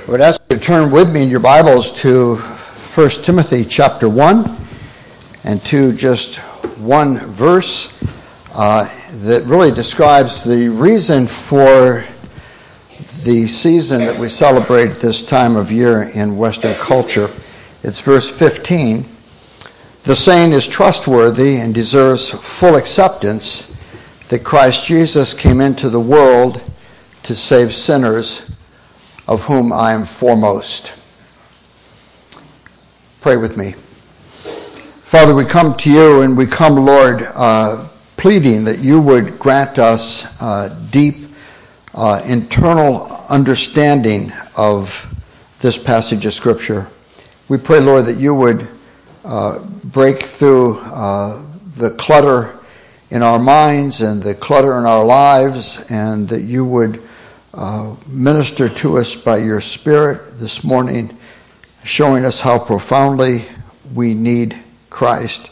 I would ask you to turn with me in your Bibles to 1 Timothy chapter 1 and to just one verse uh, that really describes the reason for the season that we celebrate this time of year in Western culture. It's verse 15. The saying is trustworthy and deserves full acceptance that Christ Jesus came into the world to save sinners of whom I am foremost. Pray with me. Father, we come to you and we come, Lord, uh, pleading that you would grant us uh, deep uh, internal understanding of this passage of Scripture. We pray, Lord, that you would uh, break through uh, the clutter in our minds and the clutter in our lives, and that you would uh, minister to us by your Spirit this morning, showing us how profoundly we need Christ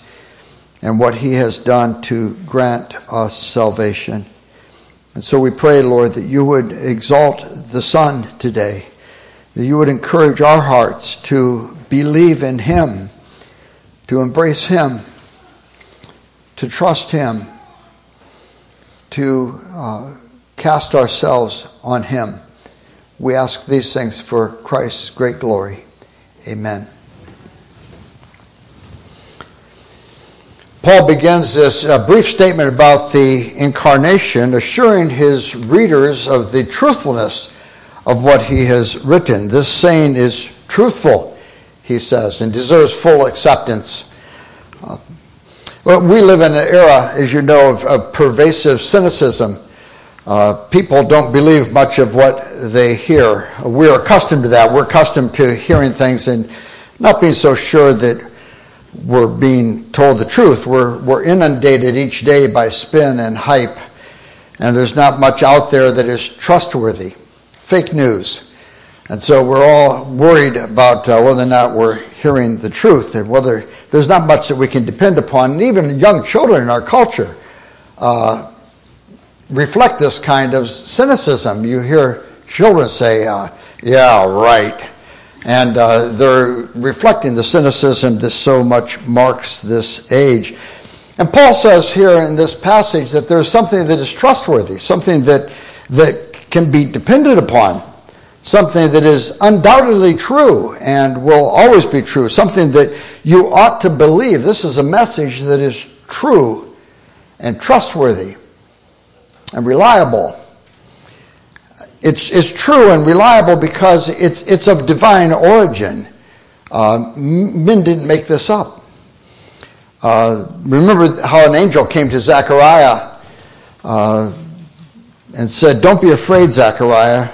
and what He has done to grant us salvation. And so we pray, Lord, that you would exalt the Son today, that you would encourage our hearts to believe in Him, to embrace Him, to trust Him, to uh, cast ourselves on Him. We ask these things for Christ's great glory. Amen. Paul begins this uh, brief statement about the incarnation, assuring his readers of the truthfulness of what he has written. This saying is truthful, he says, and deserves full acceptance. Uh, well, we live in an era, as you know, of, of pervasive cynicism uh, people don't believe much of what they hear. We're accustomed to that. We're accustomed to hearing things and not being so sure that we're being told the truth. We're, we're inundated each day by spin and hype, and there's not much out there that is trustworthy. Fake news. And so we're all worried about uh, whether or not we're hearing the truth and whether there's not much that we can depend upon. And even young children in our culture uh, reflect this kind of cynicism. You hear children say, uh, yeah, right. And uh, they're reflecting the cynicism that so much marks this age. And Paul says here in this passage that there's something that is trustworthy, something that, that can be depended upon, something that is undoubtedly true and will always be true, something that you ought to believe. This is a message that is true and trustworthy and reliable. It's, it's true and reliable because it's, it's of divine origin. Uh, men didn't make this up. Uh, remember how an angel came to Zechariah uh, and said, Don't be afraid, Zechariah,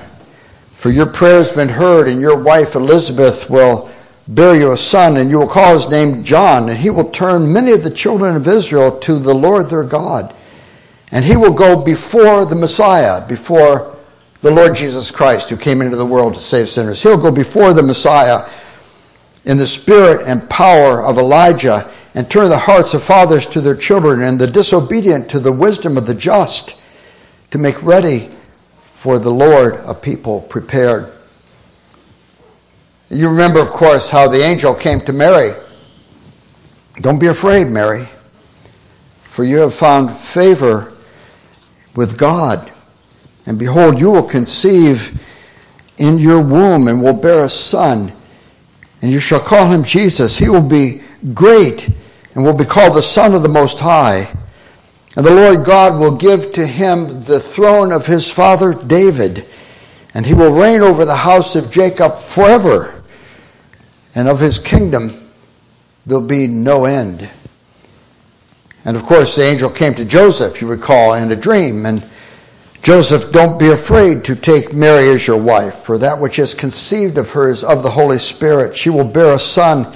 for your prayer has been heard, and your wife Elizabeth will bear you a son, and you will call his name John, and he will turn many of the children of Israel to the Lord their God and he will go before the Messiah, before the Lord Jesus Christ, who came into the world to save sinners. He'll go before the Messiah in the spirit and power of Elijah and turn the hearts of fathers to their children and the disobedient to the wisdom of the just to make ready for the Lord a people prepared. You remember, of course, how the angel came to Mary. Don't be afraid, Mary, for you have found favor with God. And behold, you will conceive in your womb and will bear a son, and you shall call him Jesus. He will be great and will be called the Son of the Most High. And the Lord God will give to him the throne of his father David, and he will reign over the house of Jacob forever, and of his kingdom there'll be no end. And of course, the angel came to Joseph, you recall, in a dream. And Joseph, don't be afraid to take Mary as your wife, for that which is conceived of her is of the Holy Spirit. She will bear a son,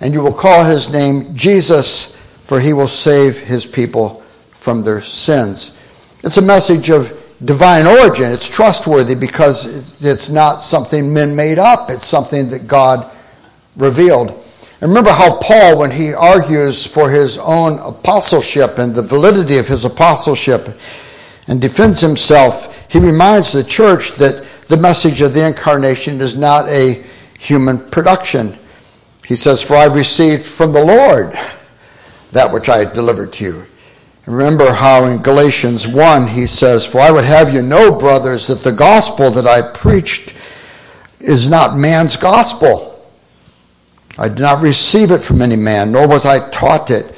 and you will call his name Jesus, for he will save his people from their sins. It's a message of divine origin. It's trustworthy because it's not something men made up, it's something that God revealed. And remember how Paul, when he argues for his own apostleship and the validity of his apostleship and defends himself, he reminds the church that the message of the incarnation is not a human production. He says, For I received from the Lord that which I delivered to you. Remember how in Galatians 1 he says, For I would have you know, brothers, that the gospel that I preached is not man's gospel. I did not receive it from any man, nor was I taught it,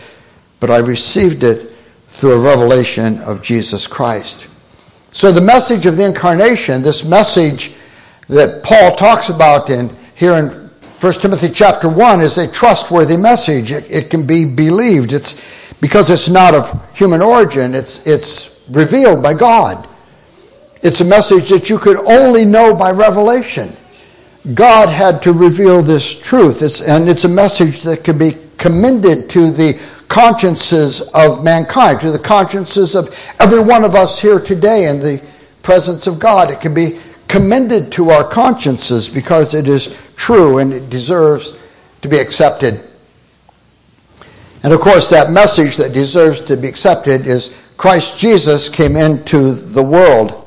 but I received it through a revelation of Jesus Christ. So the message of the incarnation, this message that Paul talks about in here in 1 Timothy chapter 1 is a trustworthy message. It, it, can be believed. It's because it's not of human origin, it's, it's revealed by God. It's a message that you could only know by revelation. God had to reveal this truth, it's, and it's a message that can be commended to the consciences of mankind, to the consciences of every one of us here today in the presence of God. It can be commended to our consciences because it is true and it deserves to be accepted. And of course, that message that deserves to be accepted is Christ Jesus came into the world.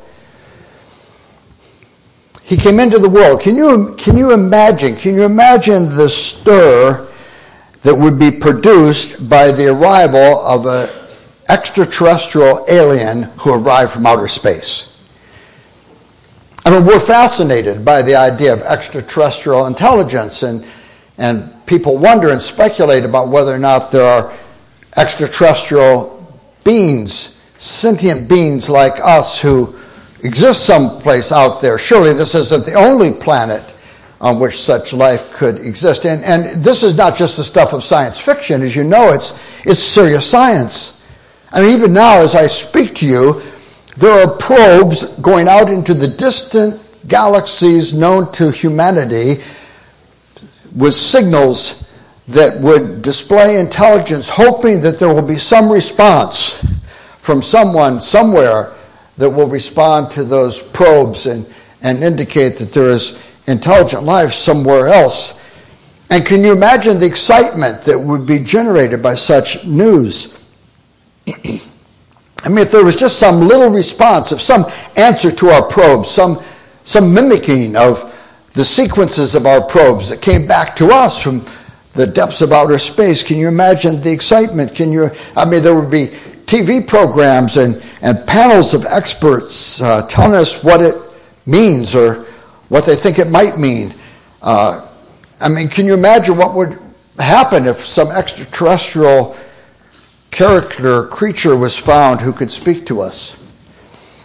He came into the world. Can you, can you imagine? Can you imagine the stir that would be produced by the arrival of an extraterrestrial alien who arrived from outer space? I mean, we're fascinated by the idea of extraterrestrial intelligence, and, and people wonder and speculate about whether or not there are extraterrestrial beings, sentient beings like us who exist someplace out there. Surely this isn't the only planet on which such life could exist. And, and this is not just the stuff of science fiction. As you know, it's, it's serious science. I mean, even now, as I speak to you, there are probes going out into the distant galaxies known to humanity with signals that would display intelligence, hoping that there will be some response from someone somewhere that will respond to those probes and, and indicate that there is intelligent life somewhere else. And can you imagine the excitement that would be generated by such news? I mean, if there was just some little response, if some answer to our probes, some, some mimicking of the sequences of our probes that came back to us from the depths of outer space, can you imagine the excitement? Can you, I mean, there would be TV programs and, and panels of experts uh, telling us what it means or what they think it might mean. Uh, I mean, can you imagine what would happen if some extraterrestrial character, creature was found who could speak to us.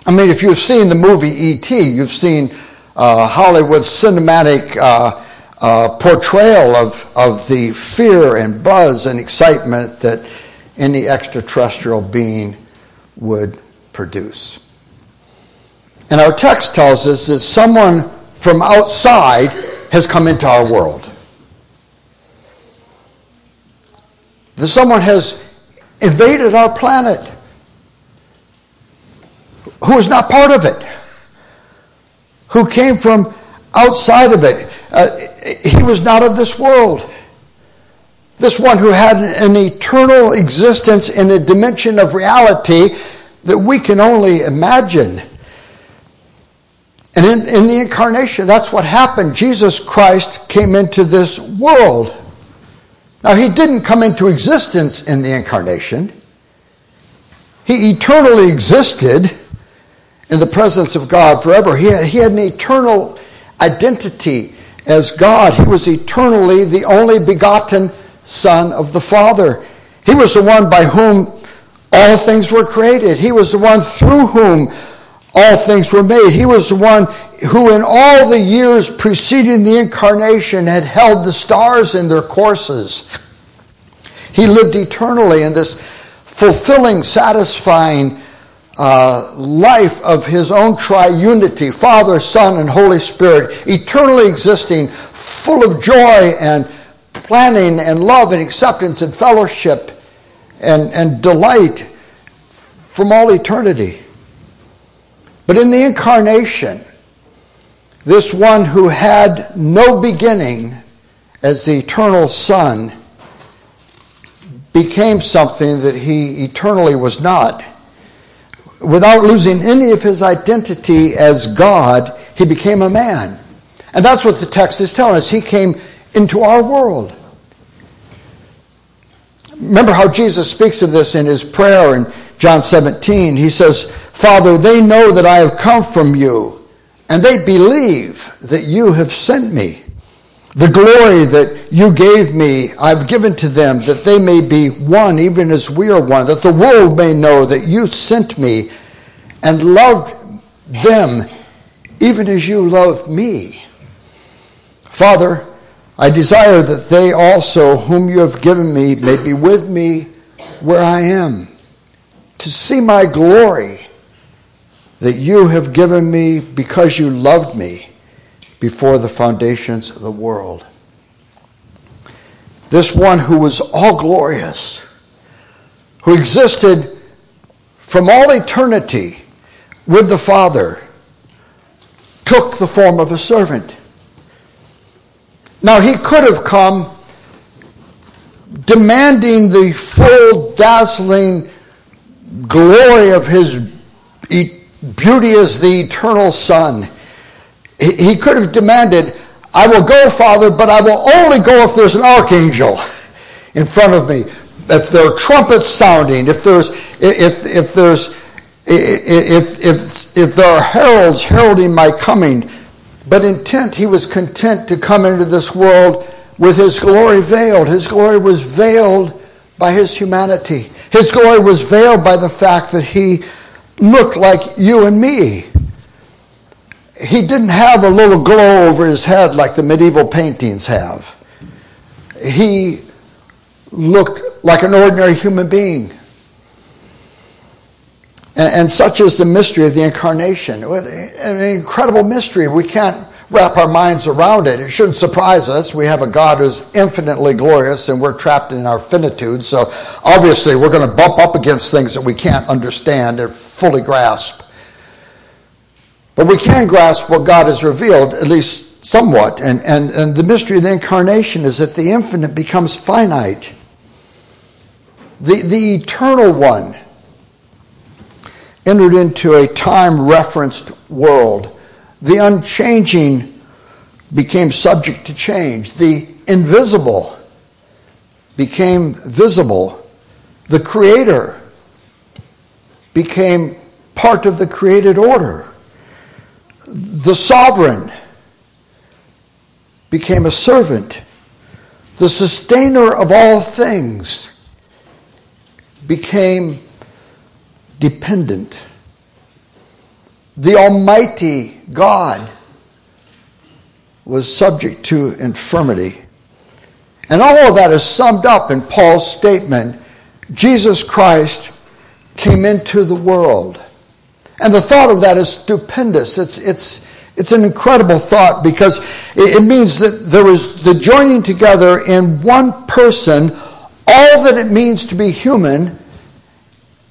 I mean, if you've seen the movie E.T., you've seen uh, Hollywood's cinematic uh, uh, portrayal of, of the fear and buzz and excitement that any extraterrestrial being would produce. And our text tells us that someone from outside has come into our world. That someone has invaded our planet, who is not part of it, who came from outside of it. Uh, he was not of this world. This one who had an eternal existence in a dimension of reality that we can only imagine. And in, in the incarnation, that's what happened. Jesus Christ came into this world. Now, he didn't come into existence in the incarnation. He eternally existed in the presence of God forever. He had, he had an eternal identity as God. He was eternally the only begotten Son of the Father. He was the one by whom all things were created. He was the one through whom all things were made. He was the one who, in all the years preceding the incarnation, had held the stars in their courses. He lived eternally in this fulfilling, satisfying uh, life of his own triunity Father, Son, and Holy Spirit, eternally existing, full of joy and planning and love and acceptance and fellowship and, and delight from all eternity. But in the incarnation, this one who had no beginning as the eternal Son became something that he eternally was not. Without losing any of his identity as God, He became a man. And that's what the text is telling us. He came into our world. Remember how Jesus speaks of this in his prayer in John 17. He says, Father, they know that I have come from you, and they believe that you have sent me. The glory that you gave me, I've given to them, that they may be one, even as we are one, that the world may know that you sent me and loved them, even as you loved me. Father, I desire that they also, whom you have given me, may be with me where I am, to see my glory that you have given me because you loved me before the foundations of the world. This one who was all glorious, who existed from all eternity with the Father, took the form of a servant. Now, he could have come demanding the full, dazzling glory of his beauty as the eternal Son he could have demanded, I will go, Father, but I will only go if there's an archangel in front of me. If there are trumpets sounding, if there's if if there's if if if there are heralds heralding my coming. But intent, he was content to come into this world with his glory veiled. His glory was veiled by his humanity. His glory was veiled by the fact that he looked like you and me he didn't have a little glow over his head like the medieval paintings have. He looked like an ordinary human being. And, and, such is the mystery of the incarnation. An incredible mystery. We can't wrap our minds around it. It shouldn't surprise us. We have a God who's infinitely glorious and we're trapped in our finitude. So obviously we're going to bump up against things that we can't understand or fully grasp. But we can grasp what God has revealed, at least somewhat. And, and, and the mystery of the incarnation is that the infinite becomes finite. The, the eternal one entered into a time referenced world. The unchanging became subject to change. The invisible became visible. The creator became part of the created order the sovereign became a servant. The sustainer of all things became dependent. The Almighty God was subject to infirmity. And all of that is summed up in Paul's statement Jesus Christ came into the world and the thought of that is stupendous. It's, it's, it's an incredible thought because it, means that there is the joining together in one person all that it means to be human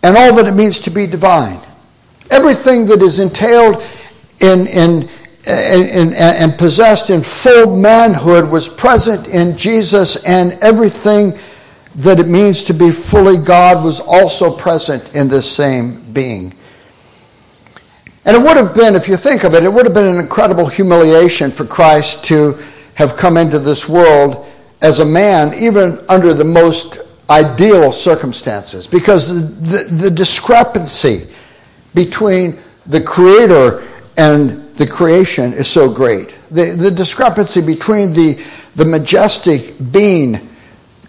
and all that it means to be divine. Everything that is entailed in, in, in, and possessed in full manhood was present in Jesus, and everything that it means to be fully God was also present in this same being. And it would have been, if you think of it, it would have been an incredible humiliation for Christ to have come into this world as a man, even under the most ideal circumstances, because the, the, the discrepancy between the Creator and the creation is so great. The, the discrepancy between the, the majestic being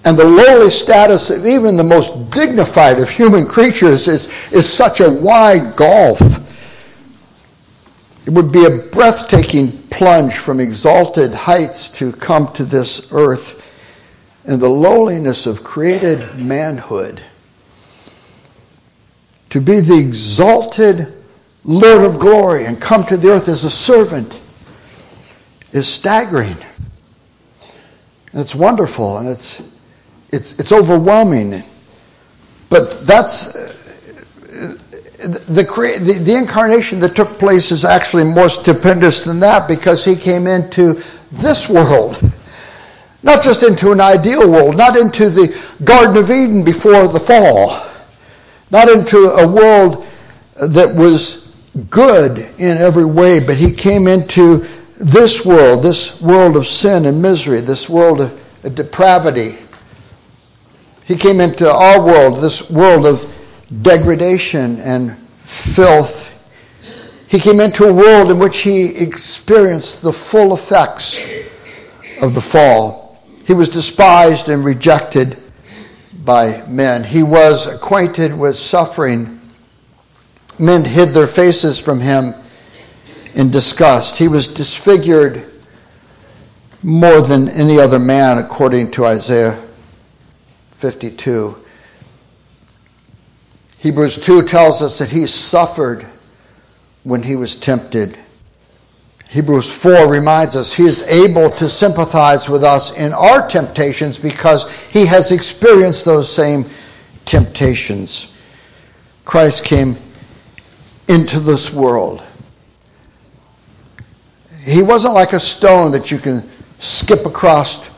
and the lowly status of even the most dignified of human creatures is, is such a wide gulf. It would be a breathtaking plunge from exalted heights to come to this earth in the lowliness of created manhood. To be the exalted Lord of glory and come to the earth as a servant is staggering. And it's wonderful and it's, it's, it's overwhelming. But that's uh, the, the, the, incarnation that took place is actually more stupendous than that because he came into this world. Not just into an ideal world, not into the Garden of Eden before the fall, not into a world that was good in every way, but he came into this world, this world of sin and misery, this world of depravity. He came into our world, this world of degradation and filth. He came into a world in which he experienced the full effects of the fall. He was despised and rejected by men. He was acquainted with suffering. Men hid their faces from him in disgust. He was disfigured more than any other man, according to Isaiah 52. Hebrews 2 tells us that he suffered when he was tempted. Hebrews 4 reminds us he is able to sympathize with us in our temptations because he has experienced those same temptations. Christ came into this world. He wasn't like a stone that you can skip across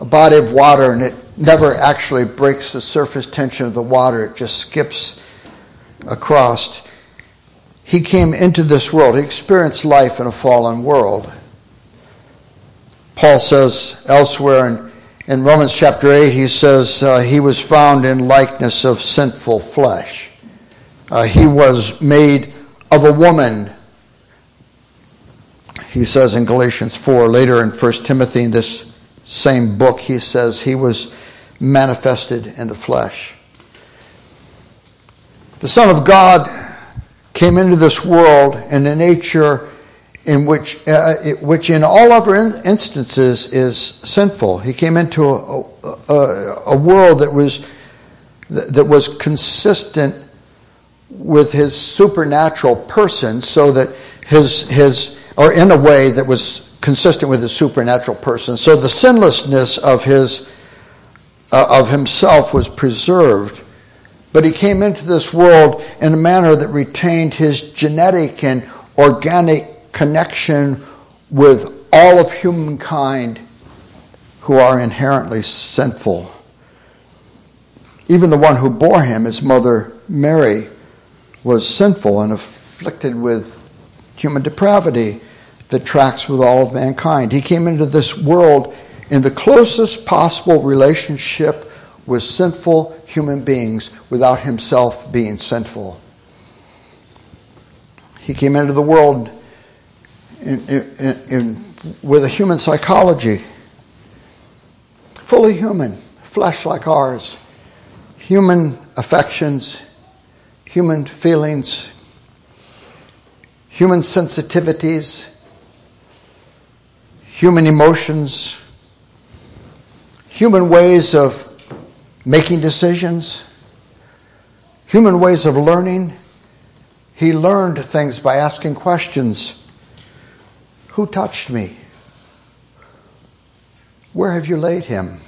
a body of water and it never actually breaks the surface tension of the water, it just skips across. He came into this world, he experienced life in a fallen world. Paul says elsewhere in, in Romans chapter 8, he says uh, he was found in likeness of sinful flesh. Uh, he was made of a woman. He says in Galatians 4, later in 1 Timothy, in this same book, he says he was manifested in the flesh. The Son of God came into this world in a nature in which, uh, it, which in all other instances is sinful. He came into a, a, a world that was that was consistent with his supernatural person, so that his his or in a way that was consistent with his supernatural person. So the sinlessness of his uh, of himself was preserved. But he came into this world in a manner that retained his genetic and organic connection with all of humankind who are inherently sinful. Even the one who bore him, his mother Mary, was sinful and afflicted with human depravity that tracks with all of mankind. He came into this world in the closest possible relationship with sinful human beings without himself being sinful. He came into the world in, in, in, with a human psychology, fully human, flesh like ours, human affections, human feelings, human sensitivities, human emotions human ways of making decisions, human ways of learning. He learned things by asking questions Who touched me? Where have you laid him?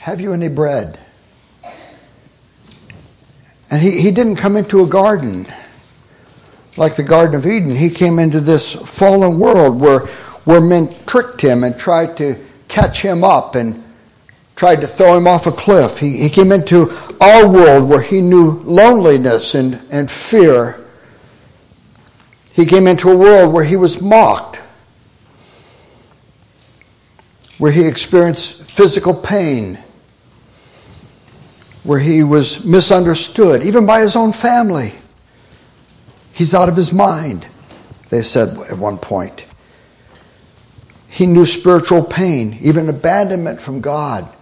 Have you any bread? And he, he didn't come into a garden like the Garden of Eden. He came into this fallen world where, where men tricked him and tried to catch him up and tried to throw him off a cliff. He, he came into our world where he knew loneliness and, and fear. He came into a world where he was mocked, where he experienced physical pain, where he was misunderstood, even by his own family. He's out of his mind, they said at one point. He knew spiritual pain, even abandonment from God.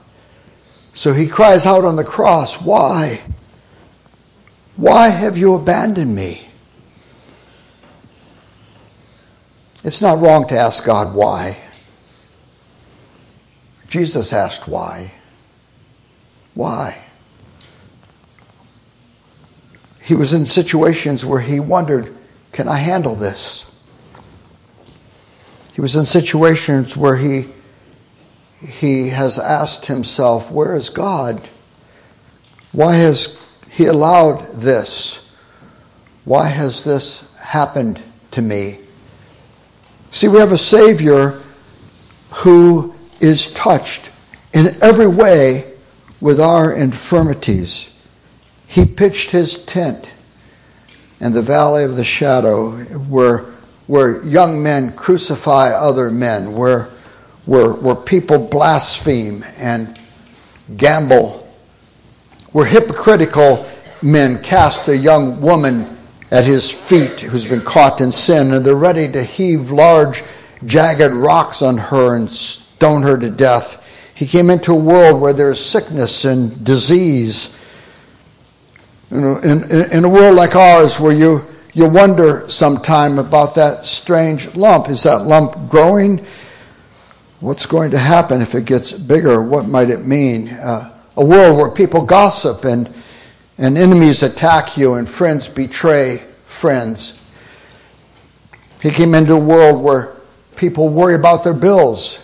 So he cries out on the cross, Why? Why have you abandoned me? It's not wrong to ask God why. Jesus asked why. Why? He was in situations where he wondered, Can I handle this? He was in situations where he, he has asked himself, Where is God? Why has he allowed this? Why has this happened to me? See, we have a Savior who is touched in every way with our infirmities. He pitched his tent in the valley of the shadow, where, where young men crucify other men, where, where, where people blaspheme and gamble, where hypocritical men cast a young woman at his feet who's been caught in sin, and they're ready to heave large, jagged rocks on her and stone her to death. He came into a world where there's sickness and disease you know, in, in a world like ours where you, you wonder sometime about that strange lump. Is that lump growing? What's going to happen if it gets bigger? What might it mean? Uh, a world where people gossip and, and enemies attack you and friends betray friends. He came into a world where people worry about their bills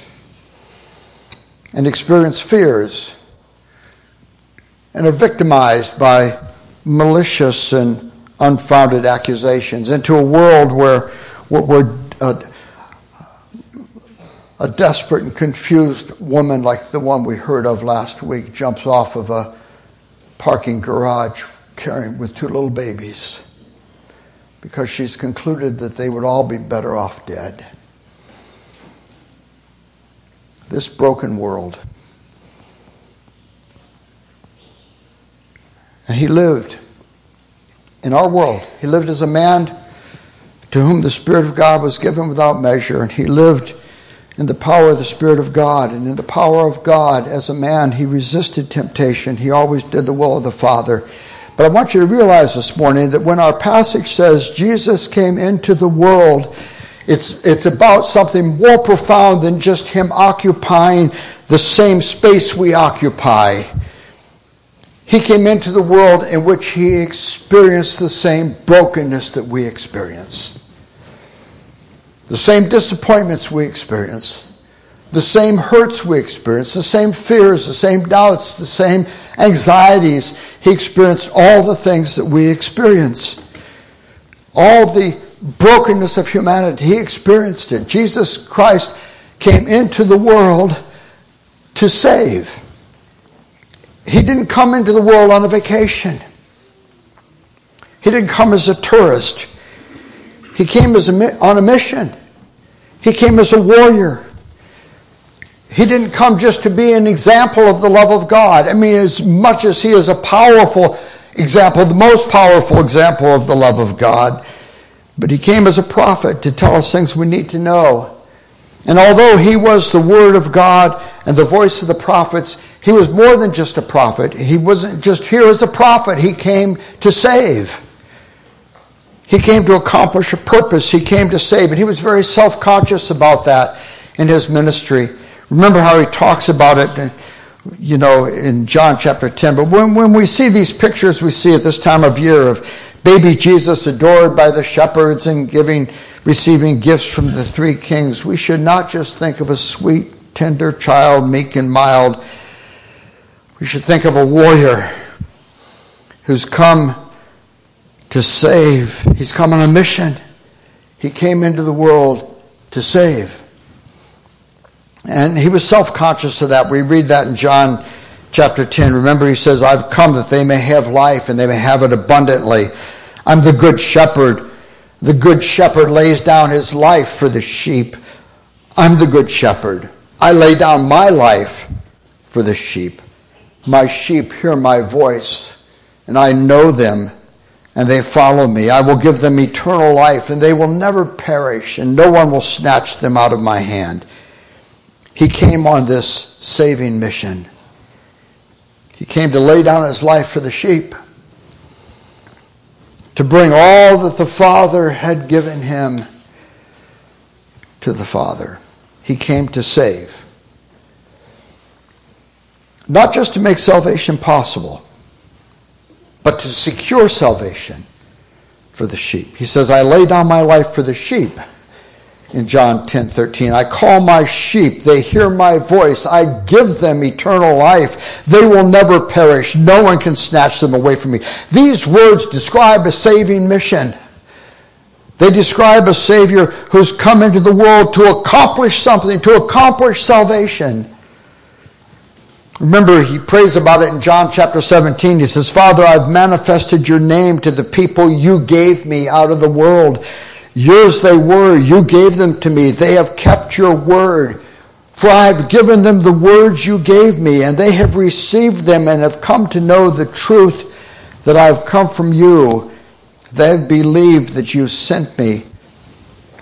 and experience fears and are victimized by malicious and unfounded accusations, into a world where, where, a, a desperate and confused woman like the one we heard of last week jumps off of a parking garage carrying with two little babies because she's concluded that they would all be better off dead. This broken world And he lived in our world. He lived as a man to whom the Spirit of God was given without measure, and he lived in the power of the Spirit of God. And in the power of God, as a man, he resisted temptation. He always did the will of the Father. But I want you to realize this morning that when our passage says Jesus came into the world, it's, it's about something more profound than just him occupying the same space we occupy. He came into the world in which he experienced the same brokenness that we experience, the same disappointments we experience, the same hurts we experience, the same fears, the same doubts, the same anxieties. He experienced all the things that we experience, all the brokenness of humanity. He experienced it. Jesus Christ came into the world to save. He didn't come into the world on a vacation. He didn't come as a tourist. He came as a, on a mission. He came as a warrior. He didn't come just to be an example of the love of God. I mean, as much as he is a powerful example, the most powerful example of the love of God, but he came as a prophet to tell us things we need to know. And although he was the Word of God and the voice of the prophets, he was more than just a prophet. He wasn't just here as a prophet. He came to save. He came to accomplish a purpose. He came to save. And he was very self conscious about that in his ministry. Remember how he talks about it, you know, in John chapter 10. But when, when we see these pictures we see at this time of year of baby Jesus adored by the shepherds and giving, receiving gifts from the three kings, we should not just think of a sweet, tender child, meek and mild we should think of a warrior who's come to save. He's come on a mission. He came into the world to save. And he was self conscious of that. We read that in John chapter 10. Remember, he says, I've come that they may have life and they may have it abundantly. I'm the good shepherd. The good shepherd lays down his life for the sheep. I'm the good shepherd. I lay down my life for the sheep. My sheep hear my voice, and I know them, and they follow me. I will give them eternal life, and they will never perish, and no one will snatch them out of my hand. He came on this saving mission. He came to lay down his life for the sheep, to bring all that the Father had given him to the Father. He came to save. Not just to make salvation possible, but to secure salvation for the sheep. He says, I lay down my life for the sheep. In John 10 13, I call my sheep, they hear my voice, I give them eternal life. They will never perish, no one can snatch them away from me. These words describe a saving mission. They describe a Savior who's come into the world to accomplish something, to accomplish salvation. Remember, he prays about it in John chapter 17. He says, Father, I've manifested your name to the people you gave me out of the world. Yours they were. You gave them to me. They have kept your word. For I have given them the words you gave me, and they have received them and have come to know the truth that I have come from you. They have believed that you sent me.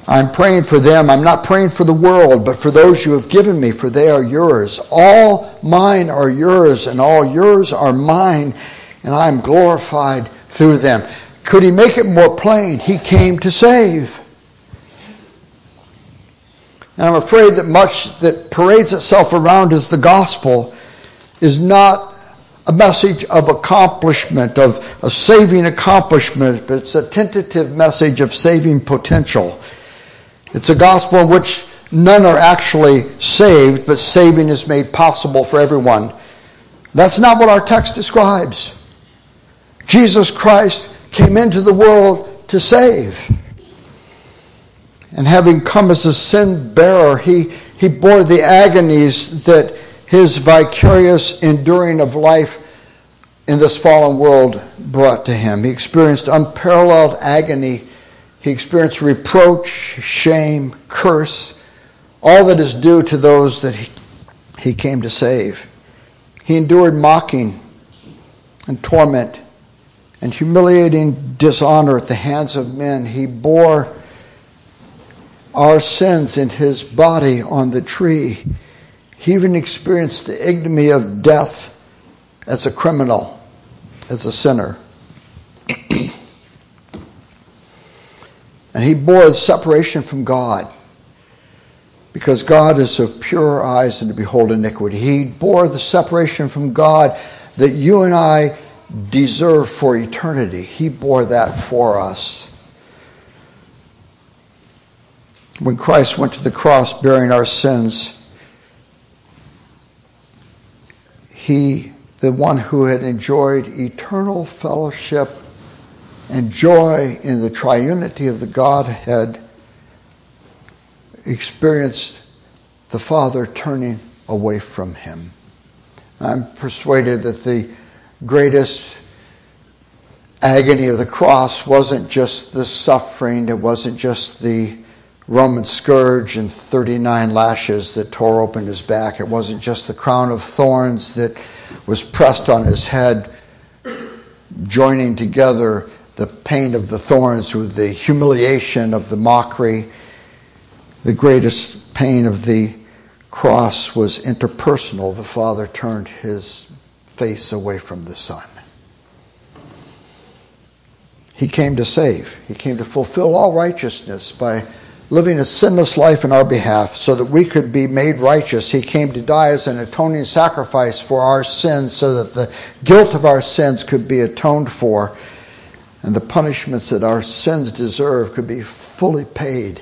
I'm praying for them. I'm not praying for the world, but for those you have given me, for they are yours. All mine are yours, and all yours are mine, and I am glorified through them. Could he make it more plain? He came to save. And I'm afraid that much that parades itself around as the gospel is not a message of accomplishment, of a saving accomplishment, but it's a tentative message of saving potential. It's a gospel in which none are actually saved, but saving is made possible for everyone. That's not what our text describes. Jesus Christ came into the world to save. And having come as a sin bearer, he, he bore the agonies that his vicarious enduring of life in this fallen world brought to him. He experienced unparalleled agony he experienced reproach, shame, curse, all that is due to those that he, came to save. He endured mocking and torment and humiliating dishonor at the hands of men. He bore our sins in his body on the tree. He even experienced the ignominy of death as a criminal, as a sinner. And he bore the separation from God because God is of pure eyes and to behold iniquity. He bore the separation from God that you and I deserve for eternity. He bore that for us. When Christ went to the cross bearing our sins, he, the one who had enjoyed eternal fellowship and joy in the triunity of the Godhead experienced the Father turning away from him. I'm persuaded that the greatest agony of the cross wasn't just the suffering, it wasn't just the Roman scourge and 39 lashes that tore open his back, it wasn't just the crown of thorns that was pressed on his head, joining together the pain of the thorns with the humiliation of the mockery. The greatest pain of the cross was interpersonal. The Father turned his face away from the Son. He came to save, He came to fulfill all righteousness by living a sinless life in our behalf so that we could be made righteous. He came to die as an atoning sacrifice for our sins so that the guilt of our sins could be atoned for and the punishments that our sins deserve could be fully paid.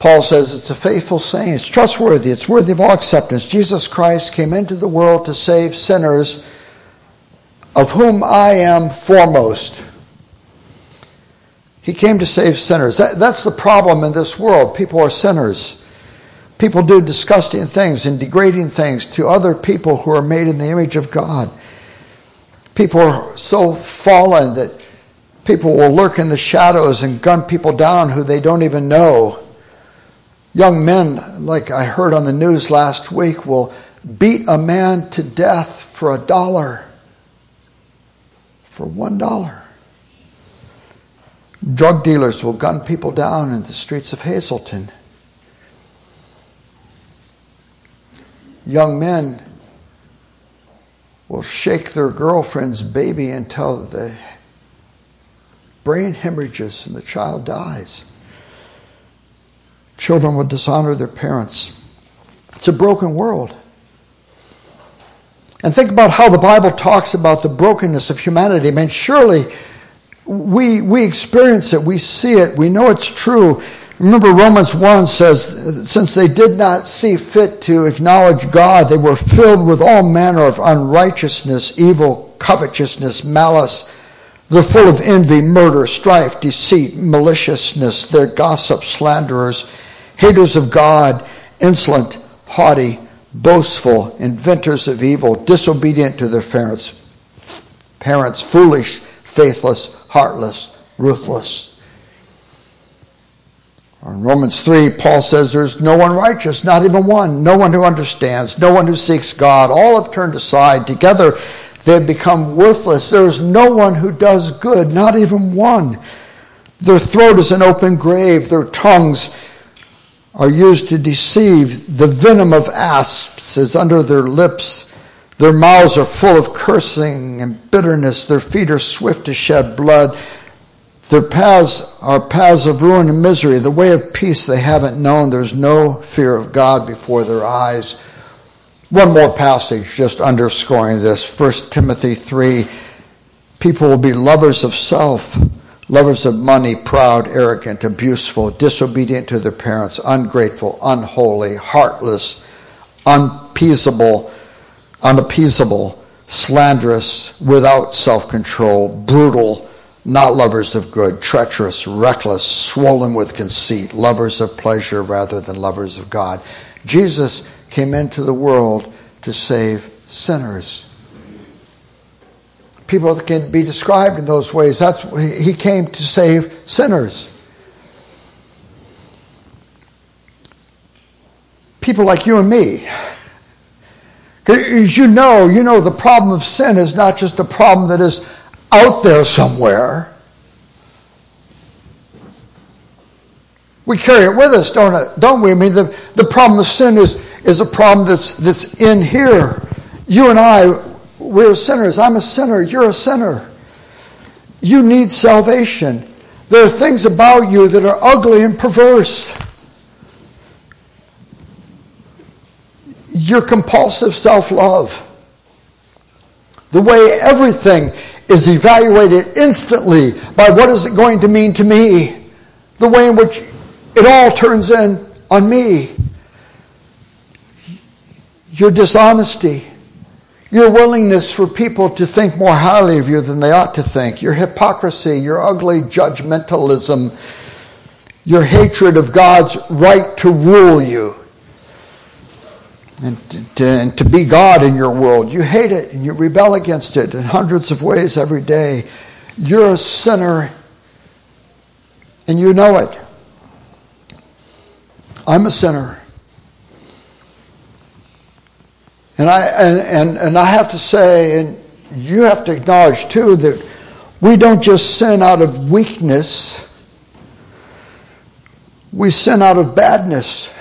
Paul says it's a faithful saying, it's trustworthy, it's worthy of all acceptance. Jesus Christ came into the world to save sinners, of whom I am foremost. He came to save sinners. That, that's the problem in this world. People are sinners. People do disgusting things and degrading things to other people who are made in the image of God. People are so fallen that people will lurk in the shadows and gun people down who they don't even know. Young men, like I heard on the news last week, will beat a man to death for a dollar. For one dollar. Drug dealers will gun people down in the streets of Hazleton. Young men will shake their girlfriend's baby until the brain hemorrhages and the child dies. Children will dishonor their parents. It's a broken world. And think about how the Bible talks about the brokenness of humanity. I mean, surely we, we experience it, we see it, we know it's true. Remember, Romans 1 says, since they did not see fit to acknowledge God, they were filled with all manner of unrighteousness, evil, covetousness, malice. They're full of envy, murder, strife, deceit, maliciousness. They're gossips, slanderers, haters of God, insolent, haughty, boastful, inventors of evil, disobedient to their parents, parents, foolish, faithless, heartless, ruthless. In Romans 3, Paul says there's no one righteous, not even one, no one who understands, no one who seeks God. All have turned aside. Together they have become worthless. There is no one who does good, not even one. Their throat is an open grave, their tongues are used to deceive. The venom of asps is under their lips. Their mouths are full of cursing and bitterness. Their feet are swift to shed blood. Their paths are paths of ruin and misery. The way of peace they haven't known. There's no fear of God before their eyes. One more passage just underscoring this. 1 Timothy 3. People will be lovers of self lovers of money, proud, arrogant, abuseful, disobedient to their parents, ungrateful, unholy, heartless, unappeasable, unappeasable, slanderous, without self-control, brutal, not lovers of good, treacherous, reckless, swollen with conceit, lovers of pleasure rather than lovers of God. Jesus came into the world to save sinners people can be described in those ways. That's he came to save sinners. People like you and me. As you know, you know the problem of sin is not just a problem that is out there somewhere. We carry it with us, don't, it, don't we? I mean, the, the problem of sin is, is a problem that's, that's in here. You and I, we're sinners. I'm a sinner. You're a sinner. You need salvation. There are things about you that are ugly and perverse. Your compulsive self love. The way everything is evaluated instantly by what is it going to mean to me. The way in which it all turns in on me. Your dishonesty your willingness for people to think more highly of you than they ought to think, your hypocrisy, your ugly judgmentalism, your hatred of God's right to rule you and to, and to, be God in your world. You hate it and you rebel against it in hundreds of ways every day. You're a sinner and you know it. I'm a sinner. And I, and, and, and I have to say, and you have to acknowledge too, that we don't just sin out of weakness, we sin out of badness.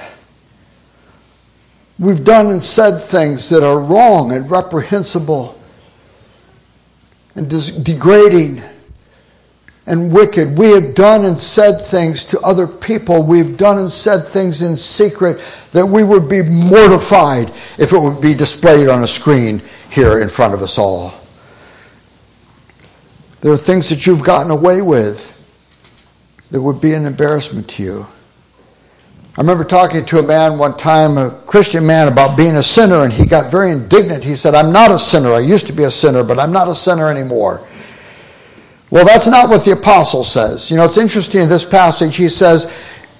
We've done and said things that are wrong and reprehensible and degrading and wicked. We have done and said things to other people. We've done and said things in secret that we would be mortified if it would be displayed on a screen here in front of us all. There are things that you've gotten away with that would be an embarrassment to you. I remember talking to a man one time, a Christian man, about being a sinner, and he got very indignant. He said, I'm not a sinner. I used to be a sinner, but I'm not a sinner anymore. Well, that's not what the apostle says. You know, it's interesting in this passage, he says,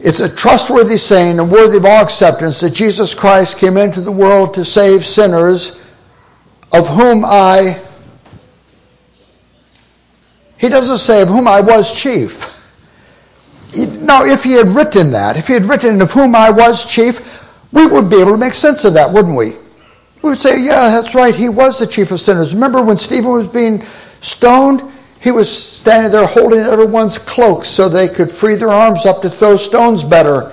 it's a trustworthy saying and worthy of all acceptance that Jesus Christ came into the world to save sinners, of whom I, he doesn't say of whom I was chief. Now, if he had written that, if he had written of whom I was chief, we would be able to make sense of that, wouldn't we? We would say, yeah, that's right, he was the chief of sinners. Remember when Stephen was being stoned? He was standing there holding everyone's cloaks so they could free their arms up to throw stones better.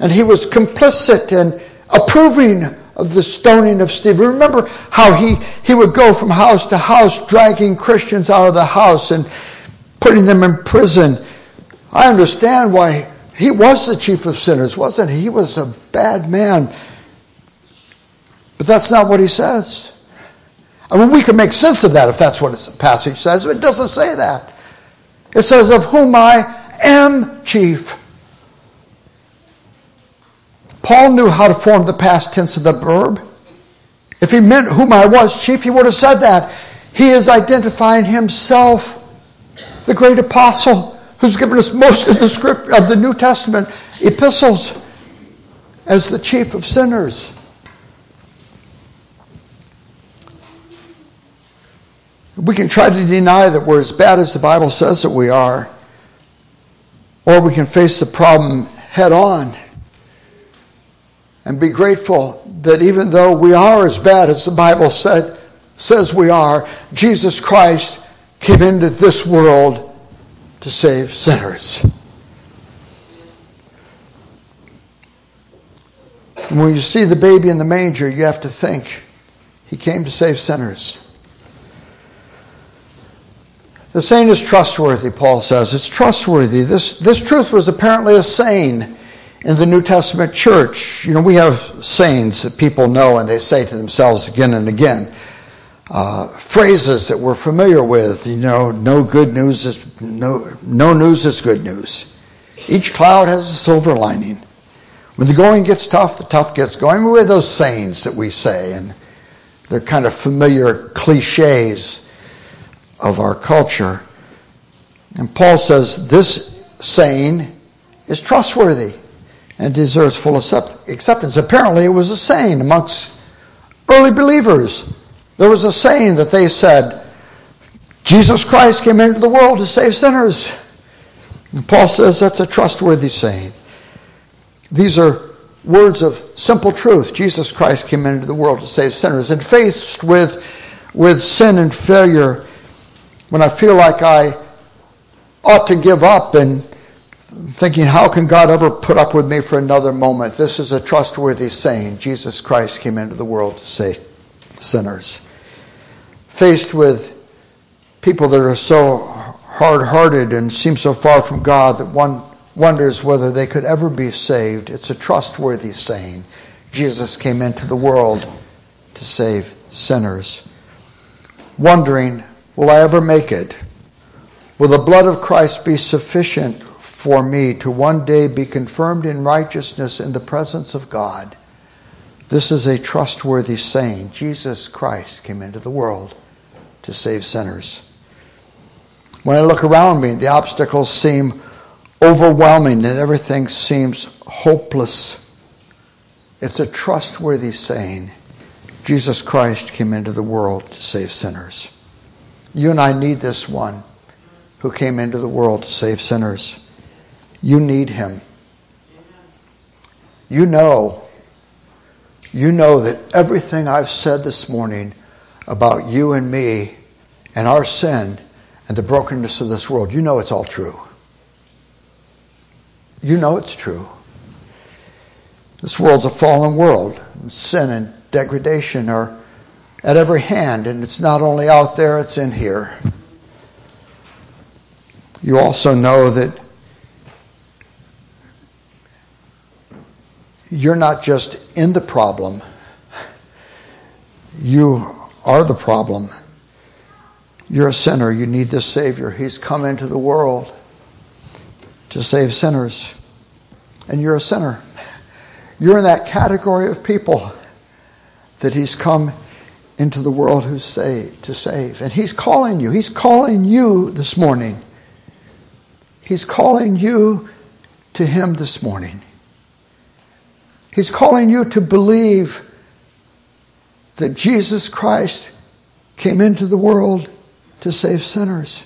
And he was complicit and approving of the stoning of Stephen. Remember how he, he would go from house to house dragging Christians out of the house and putting them in prison. I understand why he was the chief of sinners, wasn't he? He was a bad man. But that's not what he says. I mean, we can make sense of that if that's what the passage says, but it doesn't say that. It says, Of whom I am chief. Paul knew how to form the past tense of the verb. If he meant whom I was chief, he would have said that. He is identifying himself, the great apostle who's given us most of the script of the New Testament epistles as the chief of sinners. We can try to deny that we're as bad as the Bible says that we are, or we can face the problem head on and be grateful that even though we are as bad as the Bible said, says we are, Jesus Christ came into this world to save sinners. when you see the baby in the manger, you have to think, he came to save sinners. The saying is trustworthy, Paul says. It's trustworthy. This, this truth was apparently a saying in the New Testament church. You know, we have sayings that people know and they say to themselves again and again. Uh, phrases that we're familiar with, you know, no good news is no, no news is good news. Each cloud has a silver lining. When the going gets tough, the tough gets going. We have those sayings that we say, and they're kind of familiar cliches of our culture. And Paul says this saying is trustworthy and deserves full acceptance. Apparently, it was a saying amongst early believers. There was a saying that they said, Jesus Christ came into the world to save sinners. And Paul says that's a trustworthy saying. These are words of simple truth. Jesus Christ came into the world to save sinners. And faced with, with sin and failure, when I feel like I ought to give up and thinking, how can God ever put up with me for another moment? This is a trustworthy saying. Jesus Christ came into the world to save sinners. Faced with people that are so hard hearted and seem so far from God that one wonders whether they could ever be saved, it's a trustworthy saying. Jesus came into the world to save sinners. Wondering, will I ever make it? Will the blood of Christ be sufficient for me to one day be confirmed in righteousness in the presence of God. This is a trustworthy saying. Jesus Christ came into the world to save sinners. When I look around me, the obstacles seem overwhelming and everything seems hopeless. It's a trustworthy saying. Jesus Christ came into the world to save sinners. You and I need this one who came into the world to save sinners. You need Him. You know, you know that everything I've said this morning about you and me and our sin and the brokenness of this world, you know it's all true. You know it's true. This world's a fallen world. Sin and degradation are at every hand, and it's not only out there, it's in here. You also know that you're not just in the problem, you are the problem. You're a sinner. You need this Savior. He's come into the world to save sinners. And you're a sinner. You're in that category of people that He's come into the world who's saved, to save. And He's calling you. He's calling you this morning. He's calling you to Him this morning. He's calling you to believe that Jesus Christ came into the world to save sinners.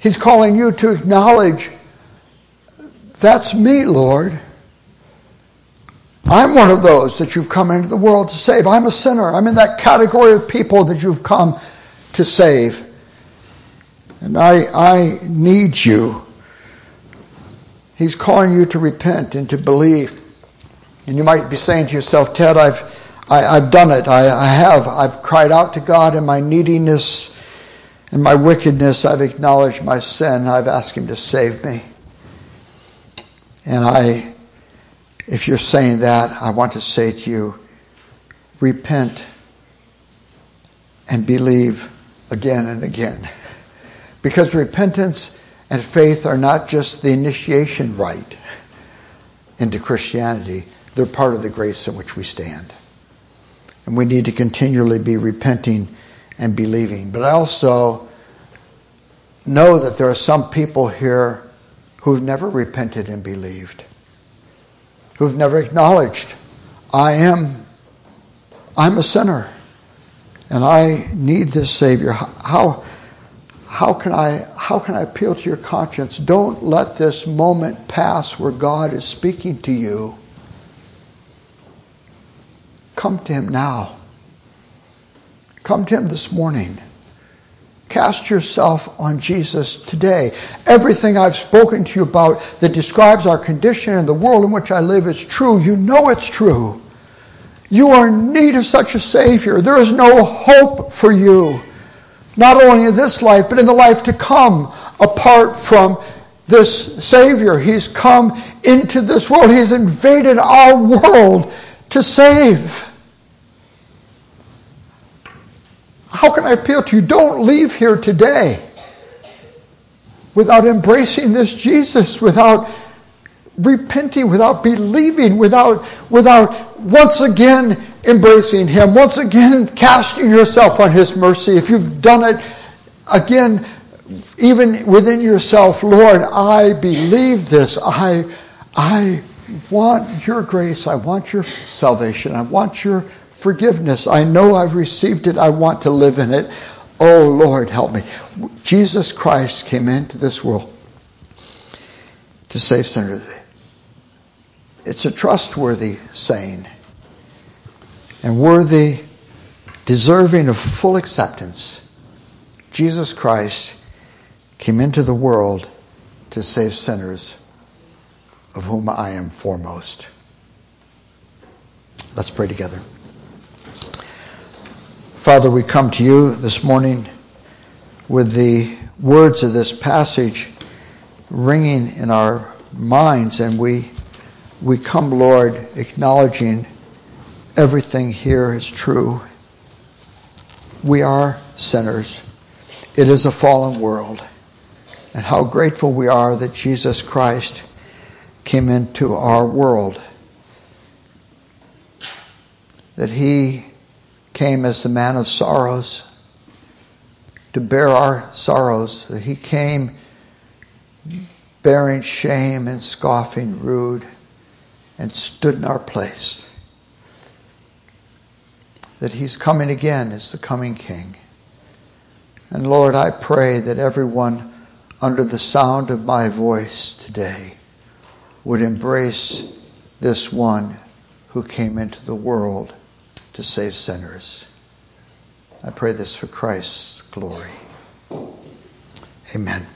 He's calling you to acknowledge that's me, Lord. I'm one of those that you've come into the world to save. I'm a sinner. I'm in that category of people that you've come to save. And I, I need you. He's calling you to repent and to believe. And you might be saying to yourself, Tedd, I've, I, have done it. I, I have. I've cried out to God in my neediness and my wickedness. I've acknowledged my sin. I've asked Him to save me. And I, if you're saying that, I want to say to you, repent and believe again and again. Because repentance and faith are not just the initiation rite into Christianity, they're part of the grace in which we stand. And we need to continually be repenting and believing. But I also know that there are some people here who've never repented and believed, who've never acknowledged, I am, I'm a sinner, and I need this Savior. How, how, can I, how can I appeal to your conscience? Don't let this moment pass where God is speaking to you. Come to Him now. Come to Him this morning. Cast yourself on Jesus today. Everything I've spoken to you about that describes our condition and the world in which I live is true. You know it's true. You are in need of such a Savior. There is no hope for you, not only in this life, but in the life to come, apart from this Savior. He's come into this world, He's invaded our world to save. How can I appeal to you? Don't leave here today without embracing this Jesus, without repenting, without believing, without, without once again embracing Him, once again casting yourself on His mercy. If you've done it again, even within yourself, Lord, I believe this. I, I want your grace. I want your salvation. I want your forgiveness. I know I've received it. I want to live in it. Oh, Lord, help me. Jesus Christ came into this world to save sinners. It's a trustworthy saying and worthy, deserving of full acceptance. Jesus Christ came into the world to save sinners, of whom I am foremost. Let's pray together. Father, we come to you this morning with the words of this passage ringing in our minds, and we, we come, Lord, acknowledging everything here is true. We are sinners. It is a fallen world. And how grateful we are that Jesus Christ came into our world. That he came as the man of sorrows to bear our sorrows, that he came bearing shame and scoffing rude and stood in our place. That he's coming again as the coming king. And Lord, I pray that everyone under the sound of my voice today would embrace this one who came into the world to save sinners. I pray this for Christ's glory. Amen.